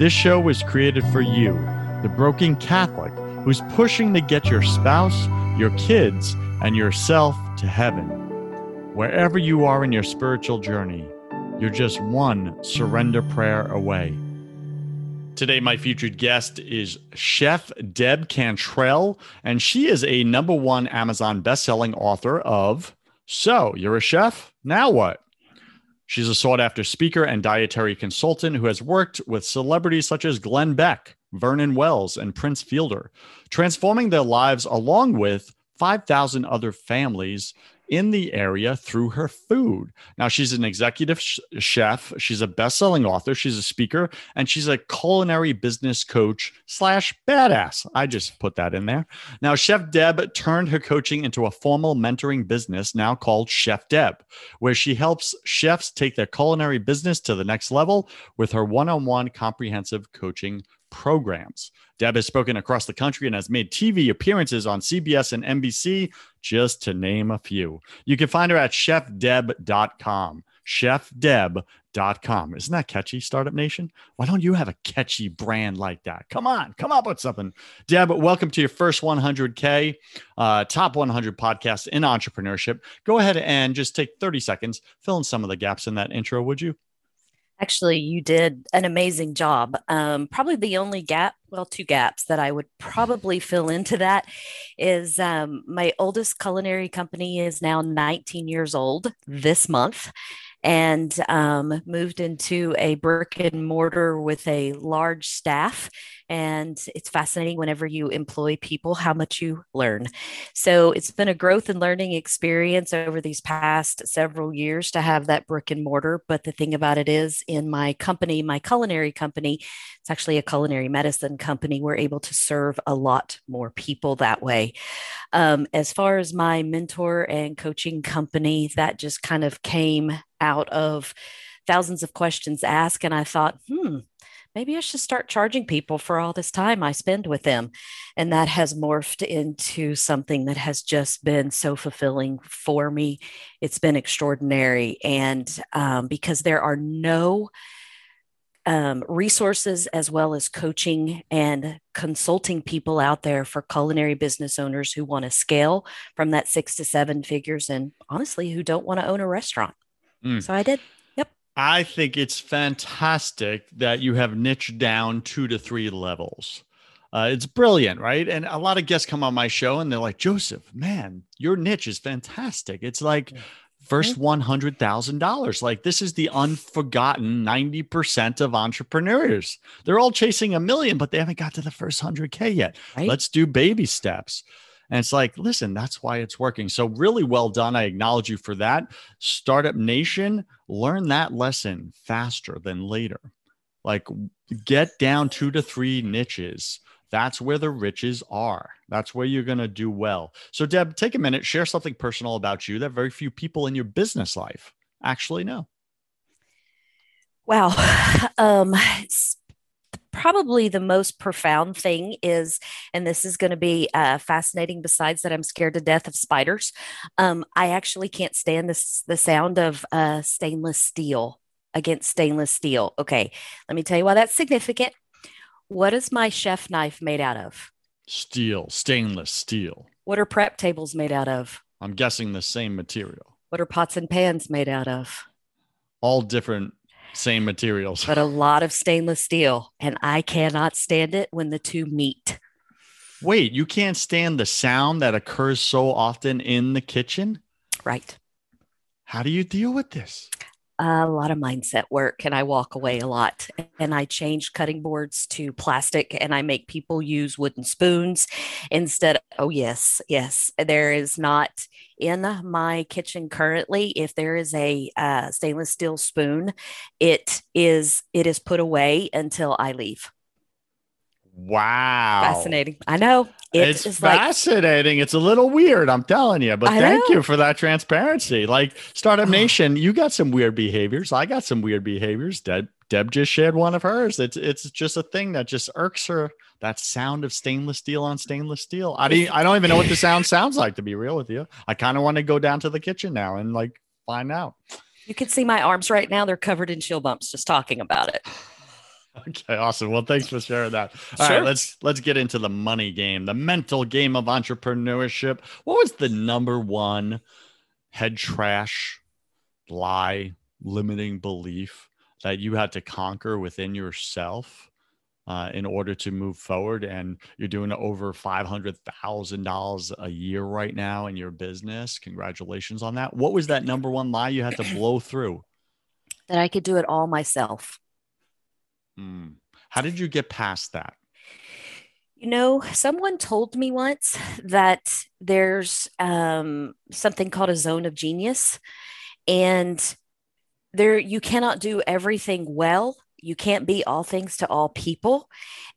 This show was created for you, the broken Catholic who's pushing to get your spouse, your kids, and yourself to heaven. Wherever you are in your spiritual journey, you're just one surrender prayer away. Today, my featured guest is Chef Deb Cantrell, and she is a number one Amazon best-selling author of So, You're a Chef? Now What? She's a sought after speaker and dietary consultant who has worked with celebrities such as Glenn Beck, Vernon Wells, and Prince Fielder, transforming their lives along with 5,000 other families in the area through her food. Now, she's an executive sh- chef, she's a best selling author, she's a speaker, and she's a culinary business coach slash badass. I just put that in there. Now, Chef Deb turned her coaching into a formal mentoring business now called Chef Deb, where she helps chefs take their culinary business to the next level with her one on one comprehensive coaching programs. Deb has spoken across the country and has made TV appearances on CBS and NBC, just to name a few. You can find her at chefdeb.com. Chefdeb.com. Isn't that catchy, Startup Nation? Why don't you have a catchy brand like that? Come on, come up with something. Deb, welcome to your first 100K, uh, top 100 podcast in entrepreneurship. Go ahead and just take 30 seconds, fill in some of the gaps in that intro, would you? Actually, you did an amazing job. Um, probably the only gap, well, two gaps that I would probably fill into that is um, my oldest culinary company is now 19 years old this month and um, moved into a brick and mortar with a large staff. And it's fascinating whenever you employ people how much you learn. So it's been a growth and learning experience over these past several years to have that brick and mortar. But the thing about it is, in my company, my culinary company, it's actually a culinary medicine company. We're able to serve a lot more people that way. Um, as far as my mentor and coaching company, that just kind of came out of thousands of questions asked. And I thought, hmm, maybe I should start charging people for all this time I spend with them. And that has morphed into something that has just been so fulfilling for me. It's been extraordinary. And um, because there are no um, resources as well as coaching and consulting people out there for culinary business owners who want to scale from that six to seven figures and honestly who don't want to own a restaurant. Mm. So I did. I think it's fantastic that you have niched down two to three levels. Uh, it's brilliant, right? And a lot of guests come on my show and they're like, Joseph, man, your niche is fantastic. It's like yeah. first $100,000. Like, this is the unforgotten 90% of entrepreneurs. They're all chasing a million, but they haven't got to the first 100K yet. Right? Let's do baby steps. And it's like, listen, that's why it's working. So, really well done. I acknowledge you for that. Startup Nation, learn that lesson faster than later. Like, get down two to three niches. That's where the riches are. That's where you're going to do well. So, Deb, take a minute, share something personal about you that very few people in your business life actually know. Wow. Um, probably the most profound thing is, and this is going to be uh, fascinating. Besides that, I'm scared to death of spiders. Um, I actually can't stand this the sound of uh, stainless steel against stainless steel. Okay, let me tell you why that's significant. What is my chef knife made out of? Steel, stainless steel. What are prep tables made out of? I'm guessing the same material. What are pots and pans made out of? All different same materials. but a lot of stainless steel. And I cannot stand it when the two meet. Wait, you can't stand the sound that occurs so often in the kitchen? Right. How do you deal with this? A lot of mindset work and I walk away a lot. And I change cutting boards to plastic and I make people use wooden spoons instead. Oh, yes, yes. There is not in my kitchen currently if there is a uh, stainless steel spoon it is it is put away until i leave Wow. fascinating i know It it's fascinating. Like, it's a little weird, I'm telling you, but I thank know. you for that transparency. Like Startup oh. Nation, you got some weird behaviors. I got some weird behaviors. Deb, Deb just shared one of hers. It's it's just a thing that just irks her. That sound of stainless steel on stainless steel. I don't, I don't even know what the sound sounds like to be real with you. I kind of want to go down to the kitchen now and like find out. You can see my arms right now. They're covered in chill bumps just talking about it. Okay, awesome. Well, thanks for sharing that. All sure. right, let's let's get into the money game, the mental game of entrepreneurship. What was the number one head trash lie, limiting belief that you had to conquer within yourself uh, in order to move forward? And you're doing over five hundred thousand dollars a year right now in your business. Congratulations on that. What was that number one lie you had to blow through? That I could do it all myself. Mm. How did you get past that? You know, someone told me once that there's um, something called a zone of genius, and there you cannot do everything well. You can't be all things to all people.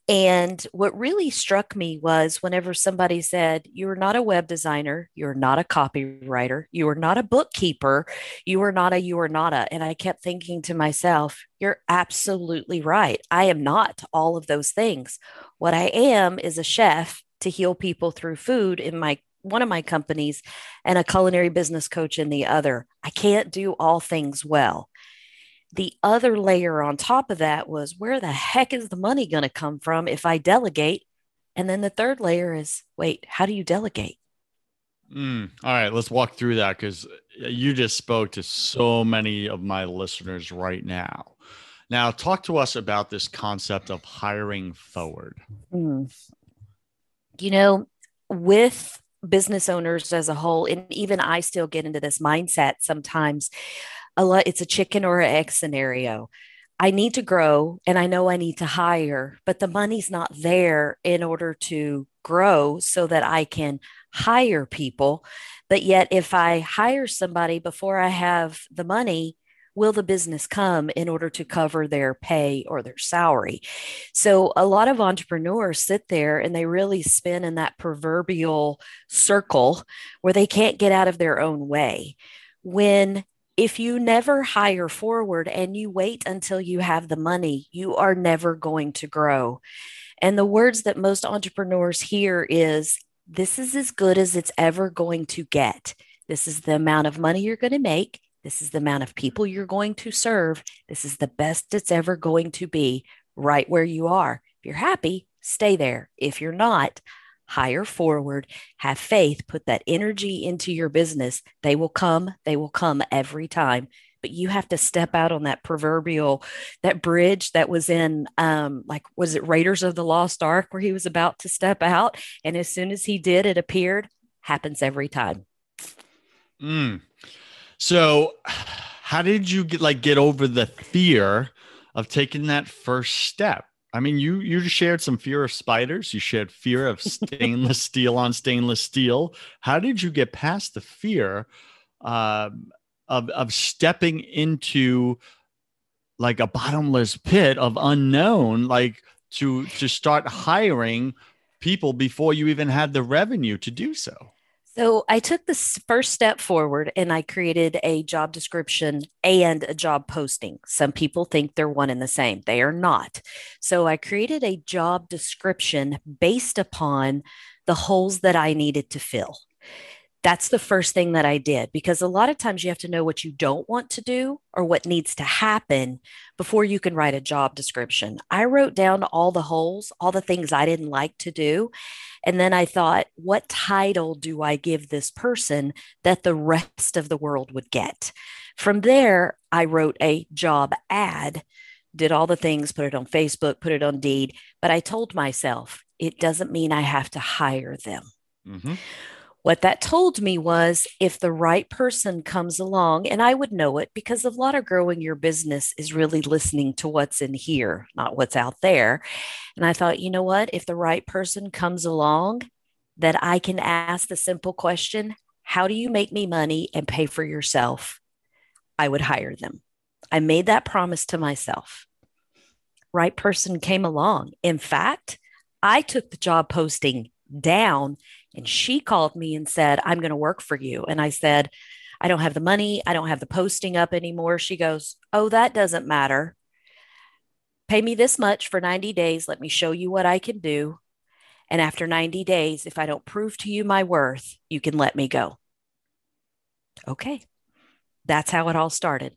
And what really struck me was whenever somebody said, You are not a web designer, you're not a copywriter, you are not a bookkeeper, you are not a, you are not a. And I kept thinking to myself, You're absolutely right. I am not all of those things. What I am is a chef to heal people through food in my one of my companies and a culinary business coach in the other. I can't do all things well the other layer on top of that was where the heck is the money going to come from if I delegate? And then the third layer is wait, how do you delegate? Mm, all right, let's walk through that because you just spoke to so many of my listeners right now. Now, talk to us about this concept of hiring forward. Mm. You know, with business owners as a whole, and even I still get into this mindset sometimes a lot it's a chicken or an egg scenario. I need to grow and i know i need to hire but the money's not there in order to grow so that i can hire people. But yet if i hire somebody before i have the money will the business come in order to cover their pay or their salary? So a lot of entrepreneurs sit there and they really spin in that proverbial circle where they can't get out of their own way. When if you never hire forward and you wait until you have the money, you are never going to grow. And the words that most entrepreneurs hear is this is as good as it's ever going to get. This is the amount of money you're going to make. This is the amount of people you're going to serve. This is the best it's ever going to be right where you are. If you're happy, stay there. If you're not, hire forward, have faith, put that energy into your business. They will come, they will come every time. But you have to step out on that proverbial that bridge that was in um like was it Raiders of the Lost Ark where he was about to step out and as soon as he did it appeared happens every time. Mm. So how did you get like get over the fear of taking that first step? I mean, you you shared some fear of spiders. You shared fear of stainless steel on stainless steel. How did you get past the fear uh, of of stepping into like a bottomless pit of unknown, like to to start hiring people before you even had the revenue to do so? So I took the first step forward and I created a job description and a job posting. Some people think they're one and the same. They are not. So I created a job description based upon the holes that I needed to fill that's the first thing that I did because a lot of times you have to know what you don't want to do or what needs to happen before you can write a job description. I wrote down all the holes, all the things I didn't like to do. And then I thought, what title do I give this person that the rest of the world would get? From there, I wrote a job ad, did all the things, put it on Facebook, put it on Indeed, but I told myself it doesn't mean I have to hire them. Mm-hmm. What that told me was if the right person comes along, and I would know it because a lot of growing your business is really listening to what's in here, not what's out there. And I thought, you know what? If the right person comes along, that I can ask the simple question How do you make me money and pay for yourself? I would hire them. I made that promise to myself. Right person came along. In fact, I took the job posting down and she called me and said, I'm going to work for you. And I said, I don't have the money. I don't have the posting up anymore. She goes, Oh, that doesn't matter. Pay me this much for 90 days. Let me show you what I can do. And after 90 days, if I don't prove to you my worth, you can let me go. Okay. That's how it all started.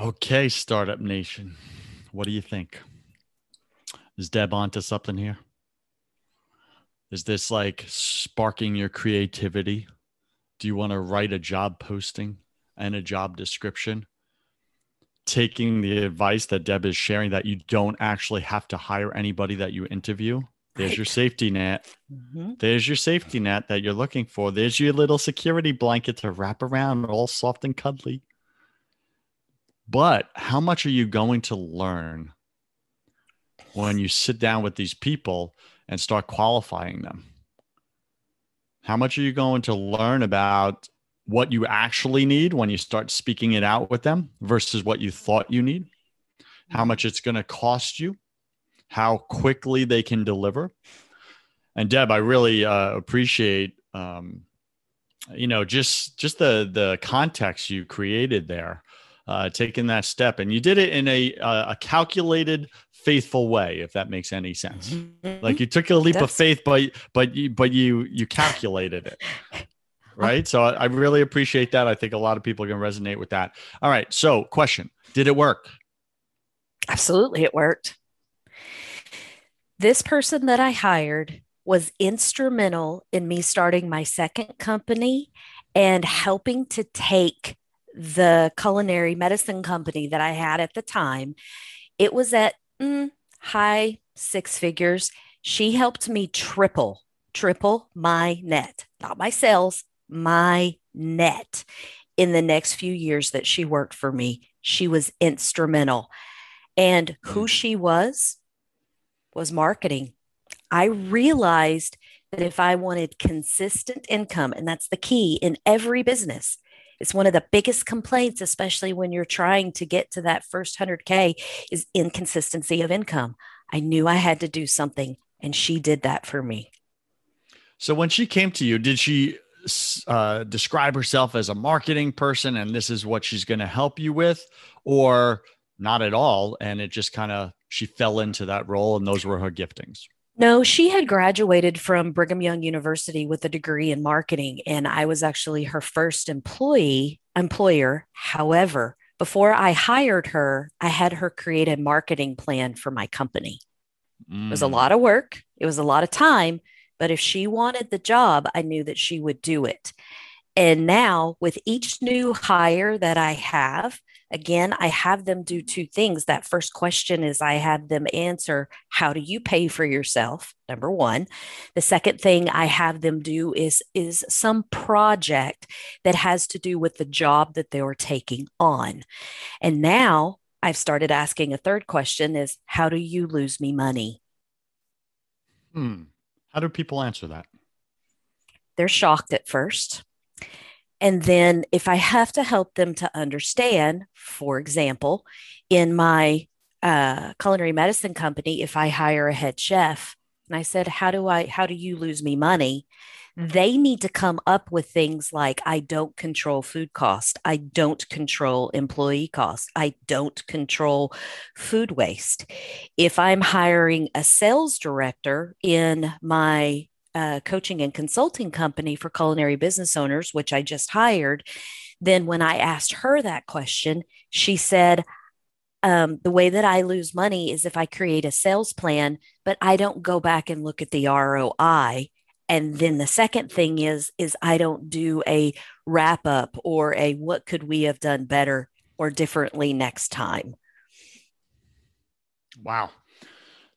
Okay, Startup Nation. What do you think? Is Deb onto something here? Is this like sparking your creativity? Do you want to write a job posting and a job description? Taking the advice that Deb is sharing that you don't actually have to hire anybody that you interview. There's your safety net. Mm-hmm. There's your safety net that you're looking for. There's your little security blanket to wrap around, all soft and cuddly. But how much are you going to learn when you sit down with these people and start qualifying them. How much are you going to learn about what you actually need when you start speaking it out with them versus what you thought you need? How much it's going to cost you? How quickly they can deliver? And Deb, I really uh, appreciate um, you know just just the the context you created there uh, taking that step. And you did it in a uh, a calculated faithful way if that makes any sense. Mm-hmm. like you took a leap That's... of faith but but you but you you calculated it. Right? So I, I really appreciate that. I think a lot of people are going to resonate with that. All right so question. Did it work? Absolutely it worked. This person that i hired was instrumental in me starting my second company and helping to take the culinary medicine company that I had at the time. It was at mm, high six figures. She helped me triple, triple my net, not my sales, my net in the next few years that she worked for me. She was instrumental. And who mm. she was was marketing. I realized that if I wanted consistent income, and that's the key in every business, it's one of the biggest complaints, especially when you're trying to get to that first 100K, is inconsistency of income. I knew I had to do something, and she did that for me. So when she came to you, did she uh, describe herself as a marketing person and this is what she's going to help you with, or not at all? And it just kind of, she fell into that role and those were her giftings. No, she had graduated from Brigham Young University with a degree in marketing, and I was actually her first employee employer. However, before I hired her, I had her create a marketing plan for my company. Mm. It was a mm. lot of work, it was a lot of time, but if she wanted the job, I knew that she would do it. And now, with each new hire that I have, Again, I have them do two things. That first question is I have them answer, How do you pay for yourself? Number one. The second thing I have them do is, is some project that has to do with the job that they were taking on. And now I've started asking a third question is, How do you lose me money? Hmm. How do people answer that? They're shocked at first. And then if I have to help them to understand, for example, in my uh, culinary medicine company, if I hire a head chef and I said, how do I, how do you lose me money? They need to come up with things like I don't control food cost. I don't control employee cost. I don't control food waste. If I'm hiring a sales director in my uh, coaching and consulting company for culinary business owners, which I just hired, then when I asked her that question, she said, um, the way that I lose money is if I create a sales plan, but I don't go back and look at the ROI. and then the second thing is is i don't do a wrap up or a what could we have done better or differently next time wow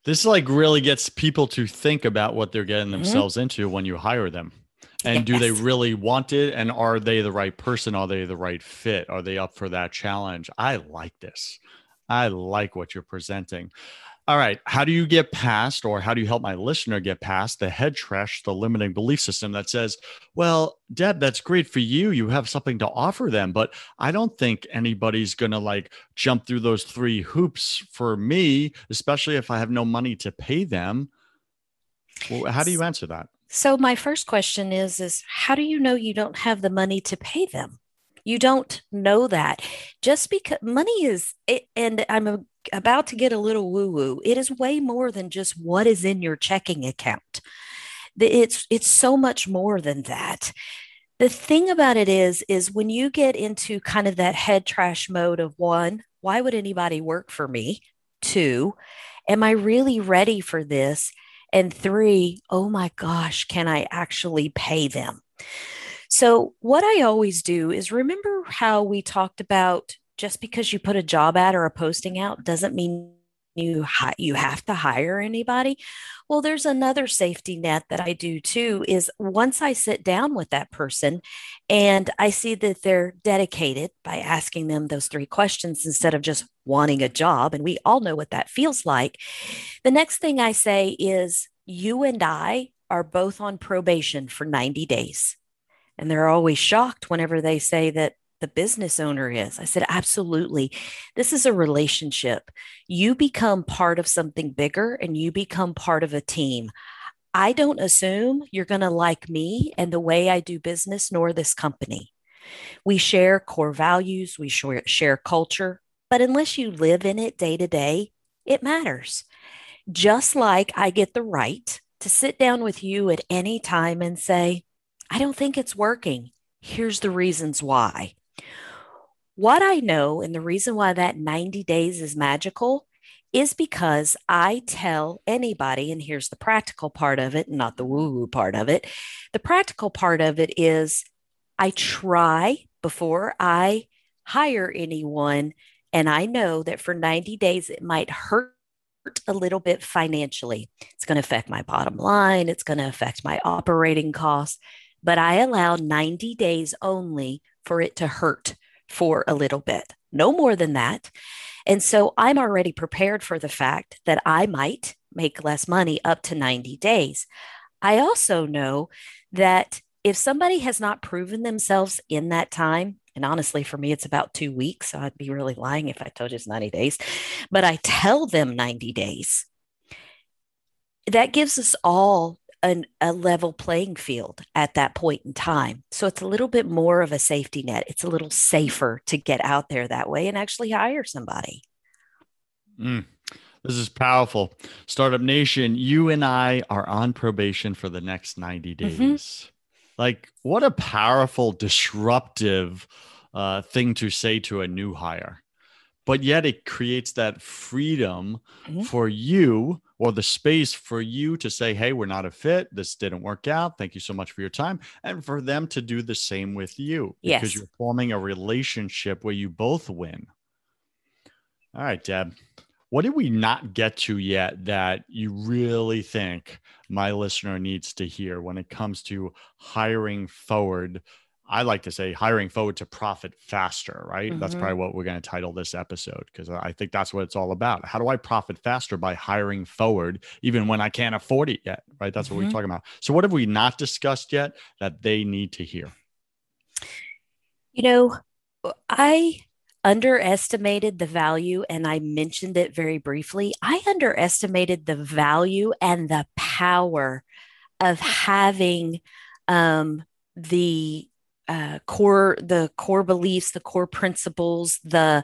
this like really gets people to think about what they're getting mm-hmm. themselves mm-hmm. into when you hire them and yes. do they really want it and are they the right person are they the right fit are they up for that challenge i like this i like what you're presenting all right. How do you get past, or how do you help my listener get past the head trash, the limiting belief system that says, well, Deb, that's great for you. You have something to offer them, but I don't think anybody's going to like jump through those three hoops for me, especially if I have no money to pay them. Well, how do you answer that? So my first question is is how do you know you don't have the money to pay them? You don't know that just because money is, and I'm about to get a little woo woo. It is way more than just what is in your checking account. It's it's so much more than that. The thing about it is is when you get into kind of that head trash mode of one, why would anybody work for me? Two, am I really ready for this? And three, oh my gosh, can I actually pay them? So, what I always do is remember how we talked about just because you put a job ad or a posting out doesn't mean you hi- you have to hire anybody. Well, there's another safety net that I do too is once I sit down with that person and I see that they're dedicated by asking them those three questions instead of just wanting a job and we all know what that feels like. The next thing I say is you and I are both on probation for 90 days. And they're always shocked whenever they say that the business owner is. I said, absolutely. This is a relationship. You become part of something bigger and you become part of a team. I don't assume you're going to like me and the way I do business, nor this company. We share core values, we share, culture, but unless you live in it day to day, it matters. Just like I get the right to sit down with you at any time and say, I don't think it's working. Here's the reasons why. What I know, and the reason why that 90 days is magical, is because I tell anybody, and here's the practical part of it, not the woo woo part of it. The practical part of it is I try before I hire anyone, and I know that for 90 days it might hurt a little bit financially. It's going to affect my bottom line, it's going to affect my operating costs but I allow 90 days only for it to hurt for a little bit, no more than that. And so I'm already prepared for the fact that I might make less money up to 90 days. I also know that if somebody has not proven themselves in that time, and honestly, for me, it's about two weeks. So I'd be really lying if I told you it's 90 days, but I tell them 90 days. That gives us all an, a level playing field at that point in time. So it's a little bit more of a safety net. It's a little safer to get out there that way and actually hire somebody. Mm, this is powerful. Startup Nation, you and I are on probation for the next 90 mm-hmm. days. Mm-hmm. Like, what a powerful, disruptive uh, thing to say to a new hire. But yet it creates that freedom mm-hmm. for you or the space for you to say, Hey, we're not a fit. This didn't work out. Thank you so much for your time. And for them to do the same with you because yes. you're forming a relationship where you both win. All right, Deb. What did we not get to yet that you really think my listener needs to hear when it comes to hiring forward I like to say hiring forward to profit faster, right? Mm-hmm. That's probably what we're going to title this episode because I think that's what it's all about. How do I profit faster by hiring forward, even when I can't afford it yet, right? That's mm-hmm. what we're talking about. So, what have we not discussed yet that they need to hear? You know, I underestimated the value, and I mentioned it very briefly. I underestimated the value and the power of having um, the uh, core the core beliefs the core principles the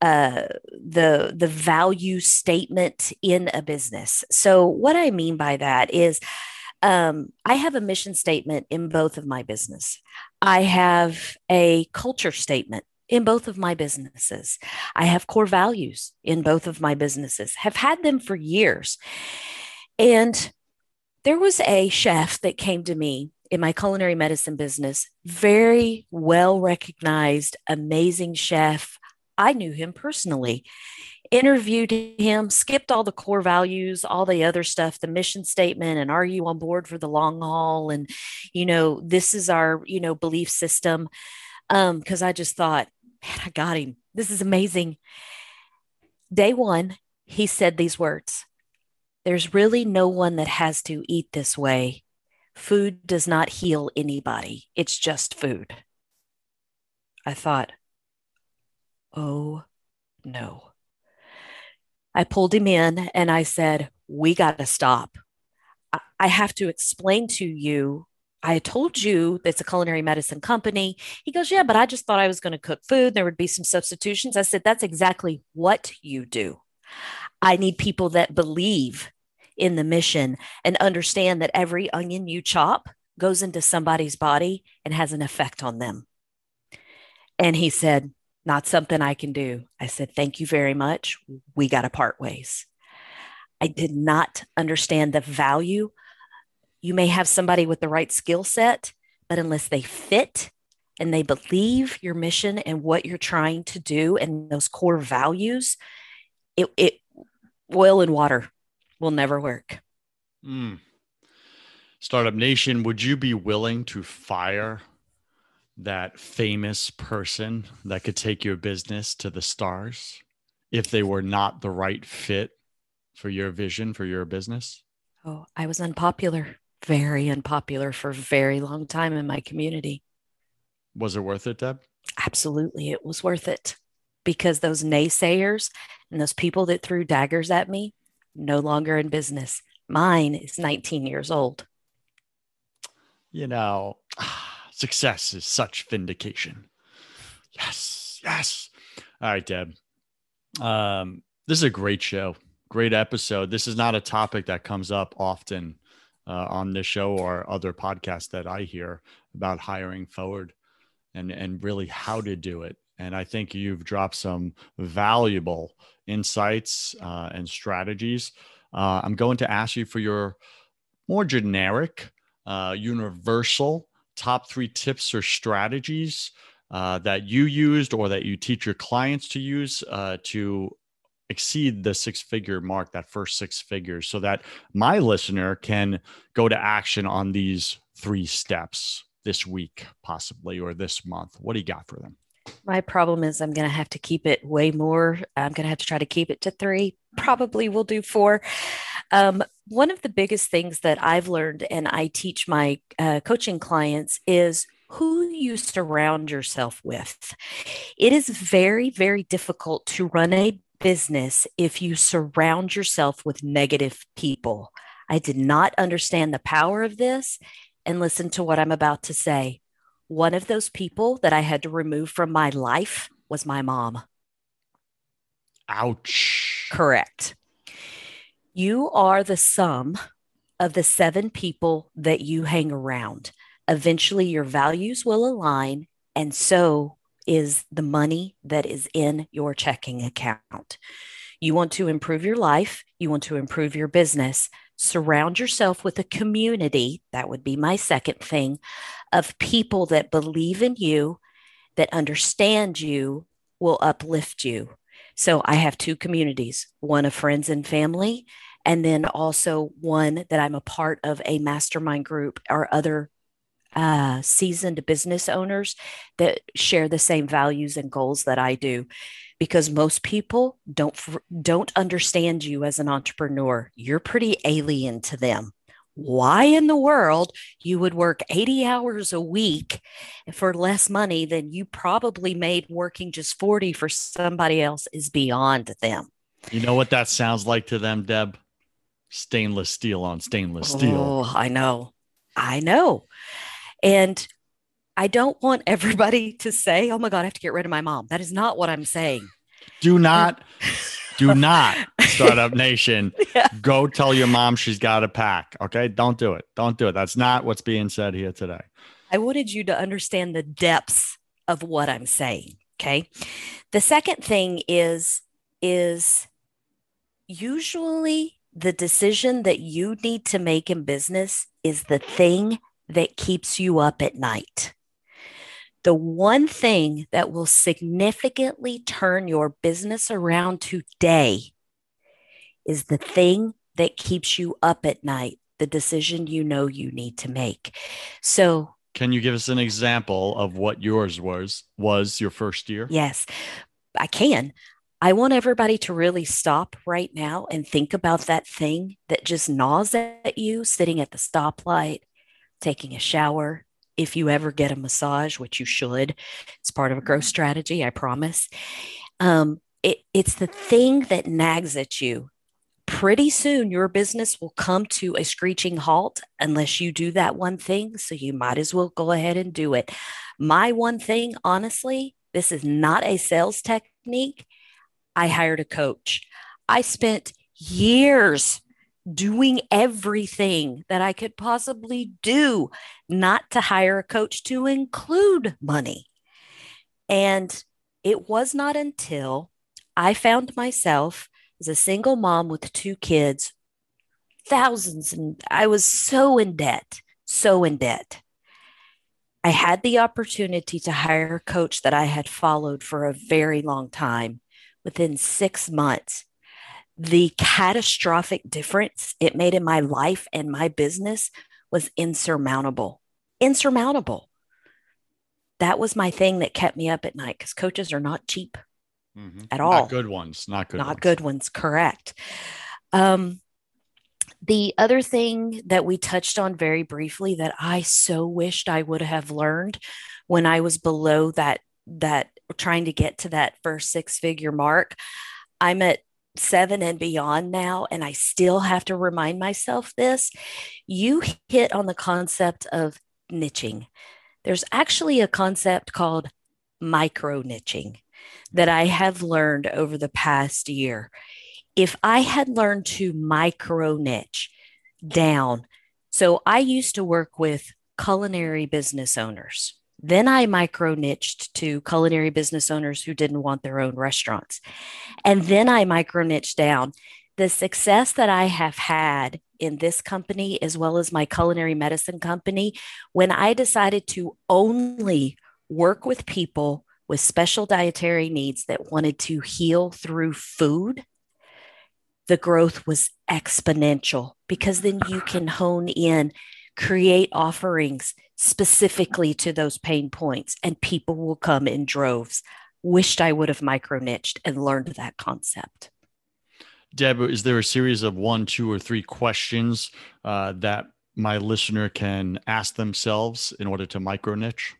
uh, the the value statement in a business. So what i mean by that is um, i have a mission statement in both of my business. I have a culture statement in both of my businesses. I have core values in both of my businesses have had them for years. And there was a chef that came to me in my culinary medicine business, very well recognized, amazing chef. I knew him personally, interviewed him, skipped all the core values, all the other stuff, the mission statement, and are you on board for the long haul? And, you know, this is our, you know, belief system. Um, because I just thought, man, I got him. This is amazing. Day one, he said these words There's really no one that has to eat this way. Food does not heal anybody, it's just food. I thought, oh no. I pulled him in and I said, We got to stop. I have to explain to you. I told you it's a culinary medicine company. He goes, Yeah, but I just thought I was going to cook food. There would be some substitutions. I said, That's exactly what you do. I need people that believe in the mission and understand that every onion you chop goes into somebody's body and has an effect on them. And he said, Not something I can do. I said, Thank you very much. We got to part ways. I did not understand the value. You may have somebody with the right skill set, but unless they fit and they believe your mission and what you're trying to do and those core values, it, it oil and water will never work. Mm. Startup Nation, would you be willing to fire that famous person that could take your business to the stars if they were not the right fit for your vision for your business? Oh, I was unpopular, very unpopular for a very long time in my community. Was it worth it, Deb? Absolutely, it was worth it because those naysayers and those people that threw daggers at me no longer in business. Mine is 19 years old. You know, success is such vindication. Yes, yes. All right, Deb. Um, this is a great show, great episode. This is not a topic that comes up often uh, on this show or other podcasts that I hear about hiring forward and and really how to do it. And I think you've dropped some valuable insights uh, and strategies. Uh, I'm going to ask you for your more generic, uh, universal top three tips or strategies uh, that you used or that you teach your clients to use uh, to exceed the six figure mark, that first six figures, so that my listener can go to action on these three steps this week, possibly, or this month. What do you got for them? My problem is I'm going to have to keep it way more. I'm going to have to try to keep it to three. Probably will do four. Um, one of the biggest things that I've learned and I teach my uh, coaching clients is who you surround yourself with. It is very, very difficult to run a business if you surround yourself with negative people. I did not understand the power of this. And listen to what I'm about to say. One of those people that I had to remove from my life was my mom. Ouch. Correct. You are the sum of the seven people that you hang around. Eventually, your values will align, and so is the money that is in your checking account. You want to improve your life, you want to improve your business. Surround yourself with a community. That would be my second thing of people that believe in you, that understand you, will uplift you. So I have two communities one of friends and family, and then also one that I'm a part of a mastermind group or other uh, seasoned business owners that share the same values and goals that I do because most people don't don't understand you as an entrepreneur you're pretty alien to them why in the world you would work 80 hours a week for less money than you probably made working just 40 for somebody else is beyond them. You know what that sounds like to them, Deb? Stainless steel on stainless steel. Oh, I know. I know. And I don't want everybody to say, oh my God, I have to get rid of my mom. That is not what I'm saying. Do not do not startup nation yeah. go tell your mom she's got a pack okay don't do it don't do it that's not what's being said here today i wanted you to understand the depths of what i'm saying okay the second thing is is usually the decision that you need to make in business is the thing that keeps you up at night. The one thing that will significantly turn your business around today is the thing that keeps you up at night, the decision you know you need to make. So, can you give us an example of what yours was was your first year? Yes, I can. I want everybody to really stop right now and think about that thing that just gnaws at you sitting at the stoplight, taking a shower. If you ever get a massage, which you should, it's part of a growth strategy, I promise. Um, it, it's the thing that nags at you pretty soon your business will come to a screeching halt unless you do that one thing. So you might as well go ahead and do it. My one thing, honestly, this is not a sales technique. I hired a coach. I spent years doing everything that I could possibly do not to hire a coach to include money. And it was not until I found myself as a single mom with two kids, thousands, and I was so in debt, so in debt. I had the opportunity to hire a coach that I had followed for a very long time. Within six months, the catastrophic difference it made in my life and my business was insurmountable. Insurmountable. That was my thing that kept me up at night because coaches are not cheap mm-hmm. at all. Not good ones. Not good. Not ones. good ones. Correct. Um, the other thing that we touched on very briefly that I so wished I would have learned when I was below that that trying to get to that first six figure mark. I'm at seven and beyond now, and I still have to remind myself this. You hit on the concept of niching. There's actually a concept called micro niching that I have learned over the past year. If I had learned to micro niche down, so I used to work with culinary business owners. Then I micro niched to culinary business owners who didn't want their own restaurants. And then I micro niched down. The success that I have had in this company, as well as my culinary medicine company, when I decided to only work with people with special dietary needs that wanted to heal through food, the growth was exponential because then you can hone in, create offerings specifically to those pain points, and people will come in droves. Wished I would have micro niched and learned that concept. Deb, is there a series of one, two, or three questions uh, that my listener can ask themselves in order to micro niche?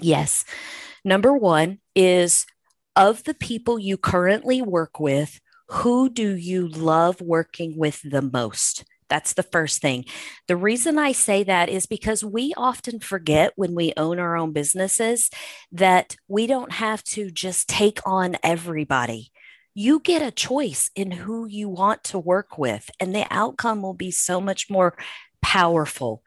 Yes. Number one is of the people you currently work with, who do you love working with the most? That's the first thing. The reason I say that is because we often forget when we own our own businesses that we don't have to just take on everybody. You get a choice in who you want to work with, and the outcome will be so much more powerful.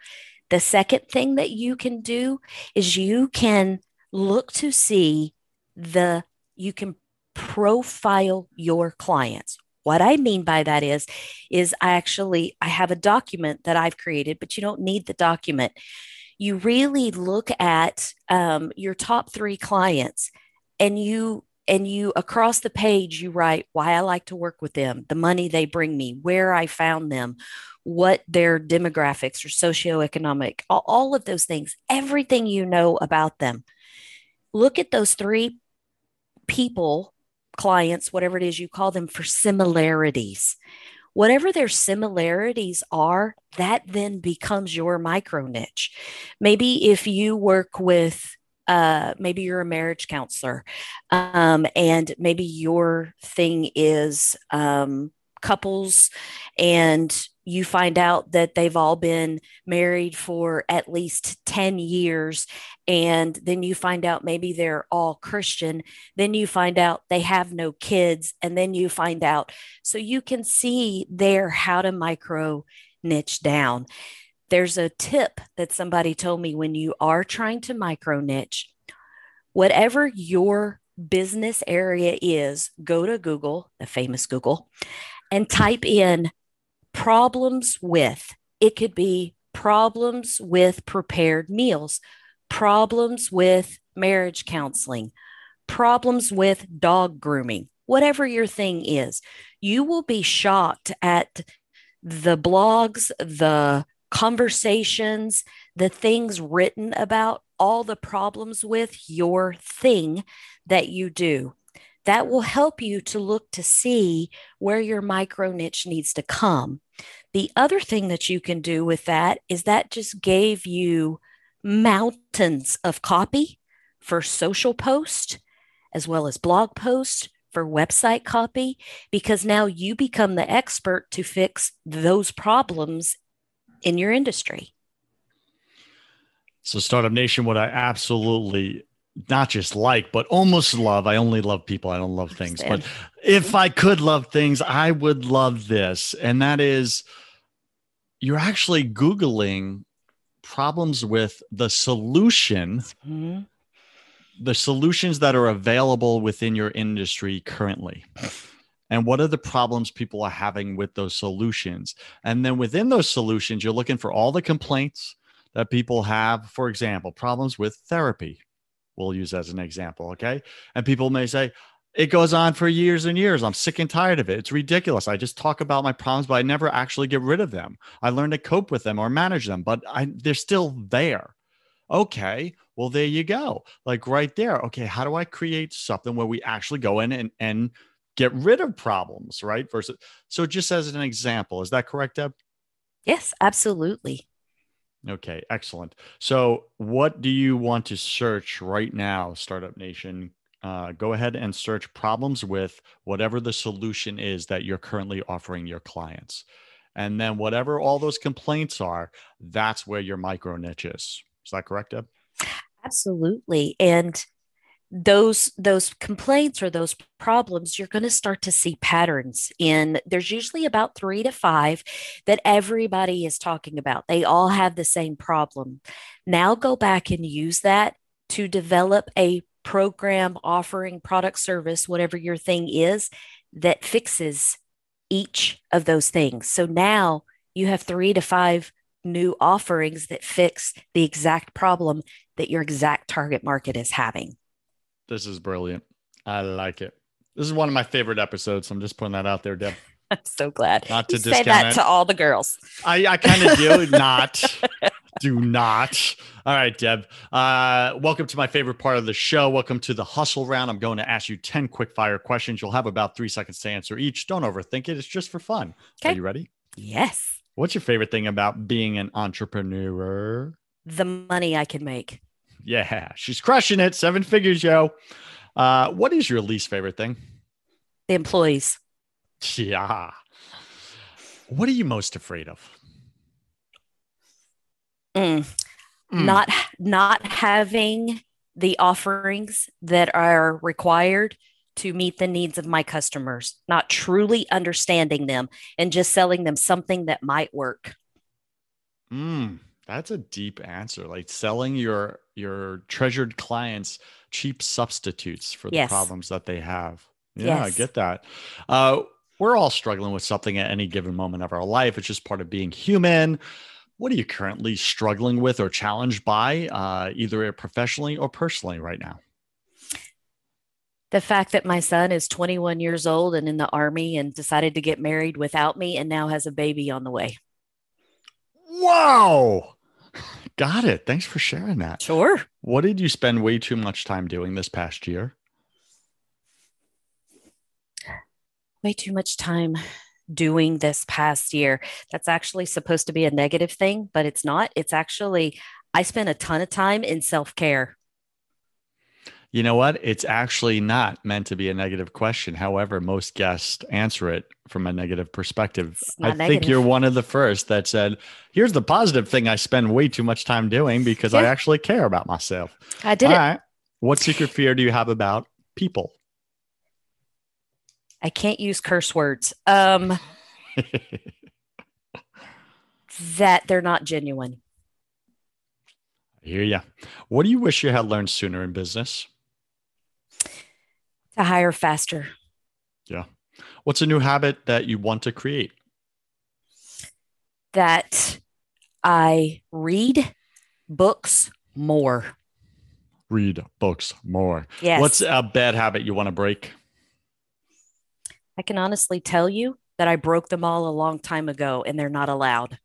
The second thing that you can do is you can look to see the, you can profile your clients. What I mean by that is, is I actually, I have a document that I've created, but you don't need the document. You really look at um, your top three clients and you and you across the page you write why i like to work with them the money they bring me where i found them what their demographics or socioeconomic all, all of those things everything you know about them look at those three people, clients, whatever it is you call them, for similarities. Whatever their similarities are, that then becomes your micro niche. Maybe if you work with uh, maybe you're a marriage counselor um, and maybe your thing is um, couples and you find out that they've all been married for at least 10 years and then you find out maybe they're all christian then you find out they have no kids and then you find out. So you can see there how to micro niche down. There's a tip that somebody told me when you are trying to micro niche whatever your business area is go to google the famous google and type in problems with. It could be problems with prepared meals, problems with marriage counseling, problems with dog grooming, whatever your thing is. You will be shocked at the blogs, the conversations, the things written about all the problems with your thing that you do. That will help you to look to see where your micro niche needs to come. The other thing that you can do with that is that just gave you mountains of copy for social post as well as blog post for website copy because now you become the expert to fix those problems in your industry. So, Startup Nation, what I absolutely not just like, but almost love. I only love people. I don't love things. But if I could love things, I would love this. And that is you're actually Googling problems with the solution, mm-hmm. the solutions that are available within your industry currently. And what are the problems people are having with those solutions? And then within those solutions, you're looking for all the complaints that people have. For example, problems with therapy, we'll use as an example. Okay. And people may say, it goes on for years and years. I'm sick and tired of it. It's ridiculous. I just talk about my problems, but I never actually get rid of them. I learn to cope with them or manage them, but I, they're still there. Okay, well, there you go. Like right there. Okay, how do I create something where we actually go in and, and get rid of problems, right? Versus, so just as an example, is that correct, Deb? Yes, absolutely. Okay, excellent. So, what do you want to search right now, Startup Nation? Uh, go ahead and search problems with whatever the solution is that you're currently offering your clients. And then, whatever all those complaints are, that's where your micro niche is. Is that correct, Deb? Absolutely. And those those complaints or those problems you're going to start to see patterns in there's usually about 3 to 5 that everybody is talking about they all have the same problem now go back and use that to develop a program offering product service whatever your thing is that fixes each of those things so now you have 3 to 5 new offerings that fix the exact problem that your exact target market is having this is brilliant. I like it. This is one of my favorite episodes. So I'm just putting that out there, Deb. I'm so glad. Not to say that it. to all the girls. I, I kind of do not. do not. All right, Deb. Uh, welcome to my favorite part of the show. Welcome to the hustle round. I'm going to ask you 10 quick fire questions. You'll have about three seconds to answer each. Don't overthink it. It's just for fun. Okay. Are you ready? Yes. What's your favorite thing about being an entrepreneur? The money I can make. Yeah, she's crushing it. Seven figures, yo. Uh, what is your least favorite thing? The employees. Yeah. What are you most afraid of? Mm. Mm. Not not having the offerings that are required to meet the needs of my customers, not truly understanding them and just selling them something that might work. Mm. That's a deep answer. Like selling your your treasured clients cheap substitutes for the yes. problems that they have. Yeah, yes. I get that. Uh, we're all struggling with something at any given moment of our life. It's just part of being human. What are you currently struggling with or challenged by, uh, either professionally or personally, right now? The fact that my son is 21 years old and in the army and decided to get married without me and now has a baby on the way. Wow. Got it. Thanks for sharing that. Sure. What did you spend way too much time doing this past year? Way too much time doing this past year. That's actually supposed to be a negative thing, but it's not. It's actually, I spent a ton of time in self care you know what? It's actually not meant to be a negative question. However, most guests answer it from a negative perspective. I negative. think you're one of the first that said, here's the positive thing I spend way too much time doing because yeah. I actually care about myself. I did All it. Right. What secret fear do you have about people? I can't use curse words. Um, that they're not genuine. I hear you. What do you wish you had learned sooner in business? to hire faster. Yeah. What's a new habit that you want to create? that I read books more. Read books more. Yes. What's a bad habit you want to break? I can honestly tell you that I broke them all a long time ago and they're not allowed.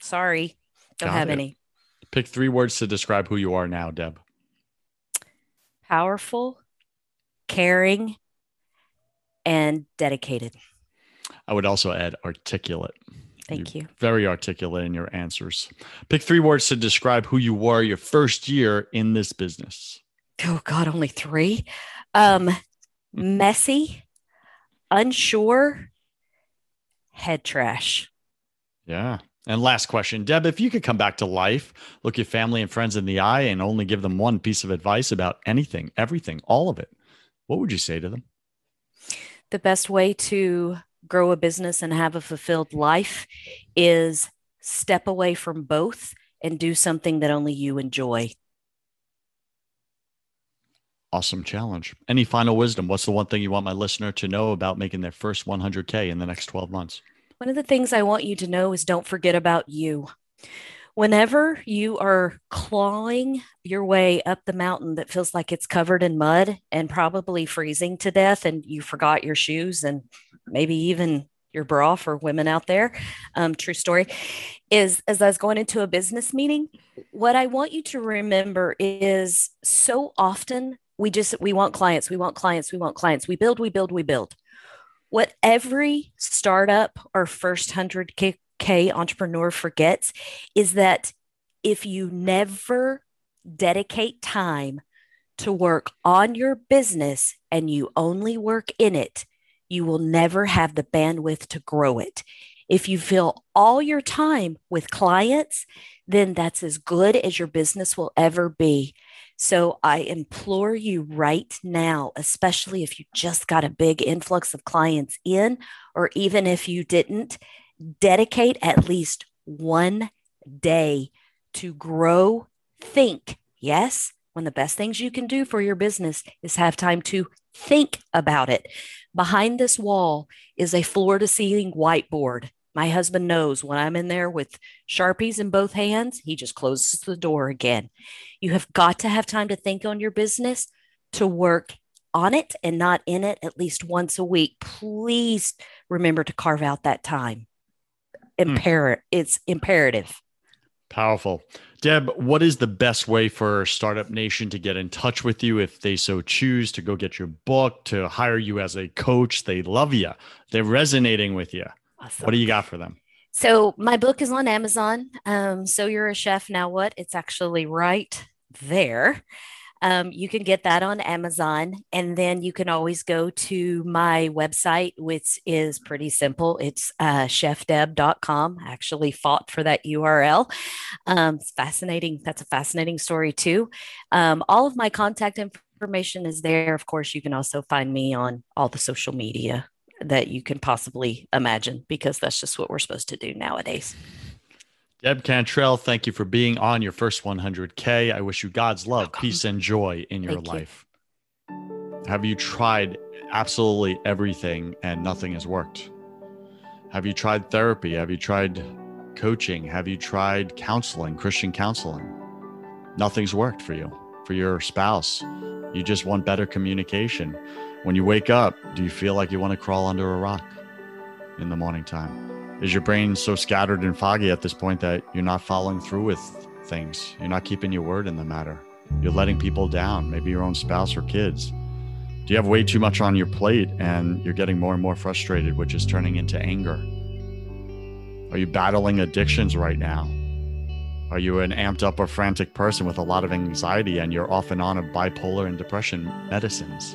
Sorry, don't Got have it. any. Pick three words to describe who you are now, Deb. Powerful, caring, and dedicated. I would also add articulate. Thank you. Very articulate in your answers. Pick three words to describe who you were your first year in this business. Oh God, only three. Um, messy, unsure, head trash. Yeah. And last question, Deb, if you could come back to life, look your family and friends in the eye, and only give them one piece of advice about anything, everything, all of it, what would you say to them? The best way to grow a business and have a fulfilled life is step away from both and do something that only you enjoy. Awesome challenge. Any final wisdom? What's the one thing you want my listener to know about making their first 100K in the next 12 months? One of the things I want you to know is don't forget about you. Whenever you are clawing your way up the mountain that feels like it's covered in mud and probably freezing to death, and you forgot your shoes and maybe even your bra for women out there, um, true story, is as I was going into a business meeting, what I want you to remember is so often we just we want clients, we want clients, we want clients, we build, we build, we build what every startup or first 100K entrepreneur forgets is that if you never dedicate time to work on your business and you only work in it, you will never have the bandwidth to grow it. If you fill all your time with clients, then that's as good as your business will ever be. So I implore you right now, especially if you just got a big influx of clients in, or even if you didn't, dedicate at least one day to grow, think. Yes, one of the best things you can do for your business is have time to think about it. Behind this wall is a floor to ceiling whiteboard. My husband knows when I'm in there with Sharpies in both hands, he just closes the door again. You have got to have time to think on your business, to work on it and not in it at least once a week. Please remember to carve out that time. Hmm. Imper- It's imperative. Powerful. Deb, what is the best way for Startup Nation to get in touch with you if they so choose to go get your book, to hire you as a coach? They love you, they're resonating with you. Awesome. What do you got for them? So my book is on Amazon. Um, so you're a chef now. What? It's actually right there. Um, you can get that on Amazon, and then you can always go to my website, which is pretty simple. It's uh, chefdeb.com. I actually fought for that URL. Um, it's fascinating. That's a fascinating story too. Um, all of my contact information is there. Of course, you can also find me on all the social media that you can possibly imagine because that's just what we're supposed to do nowadays. Deb Cantrell, thank you for being on your first 100K. I wish you God's love, Welcome. peace, and joy in your Thank you. life. Have you tried absolutely everything and nothing has worked? Have you tried therapy? Have you tried coaching? Have you tried counseling, Christian counseling? Nothing's worked for you, for your spouse. You just want better communication. When you wake up, do you feel like you want to crawl under a rock in the morning time? Is your brain so scattered and foggy at this point that you're not following through with things? You're not keeping your word in the matter. You're letting people down, maybe your own spouse or kids. Do you have way too much on your plate and you're getting more and more frustrated, which is turning into anger? Are you battling addictions right now? Are you an amped up or frantic person with a lot of anxiety and you're off and on of bipolar and depression medicines?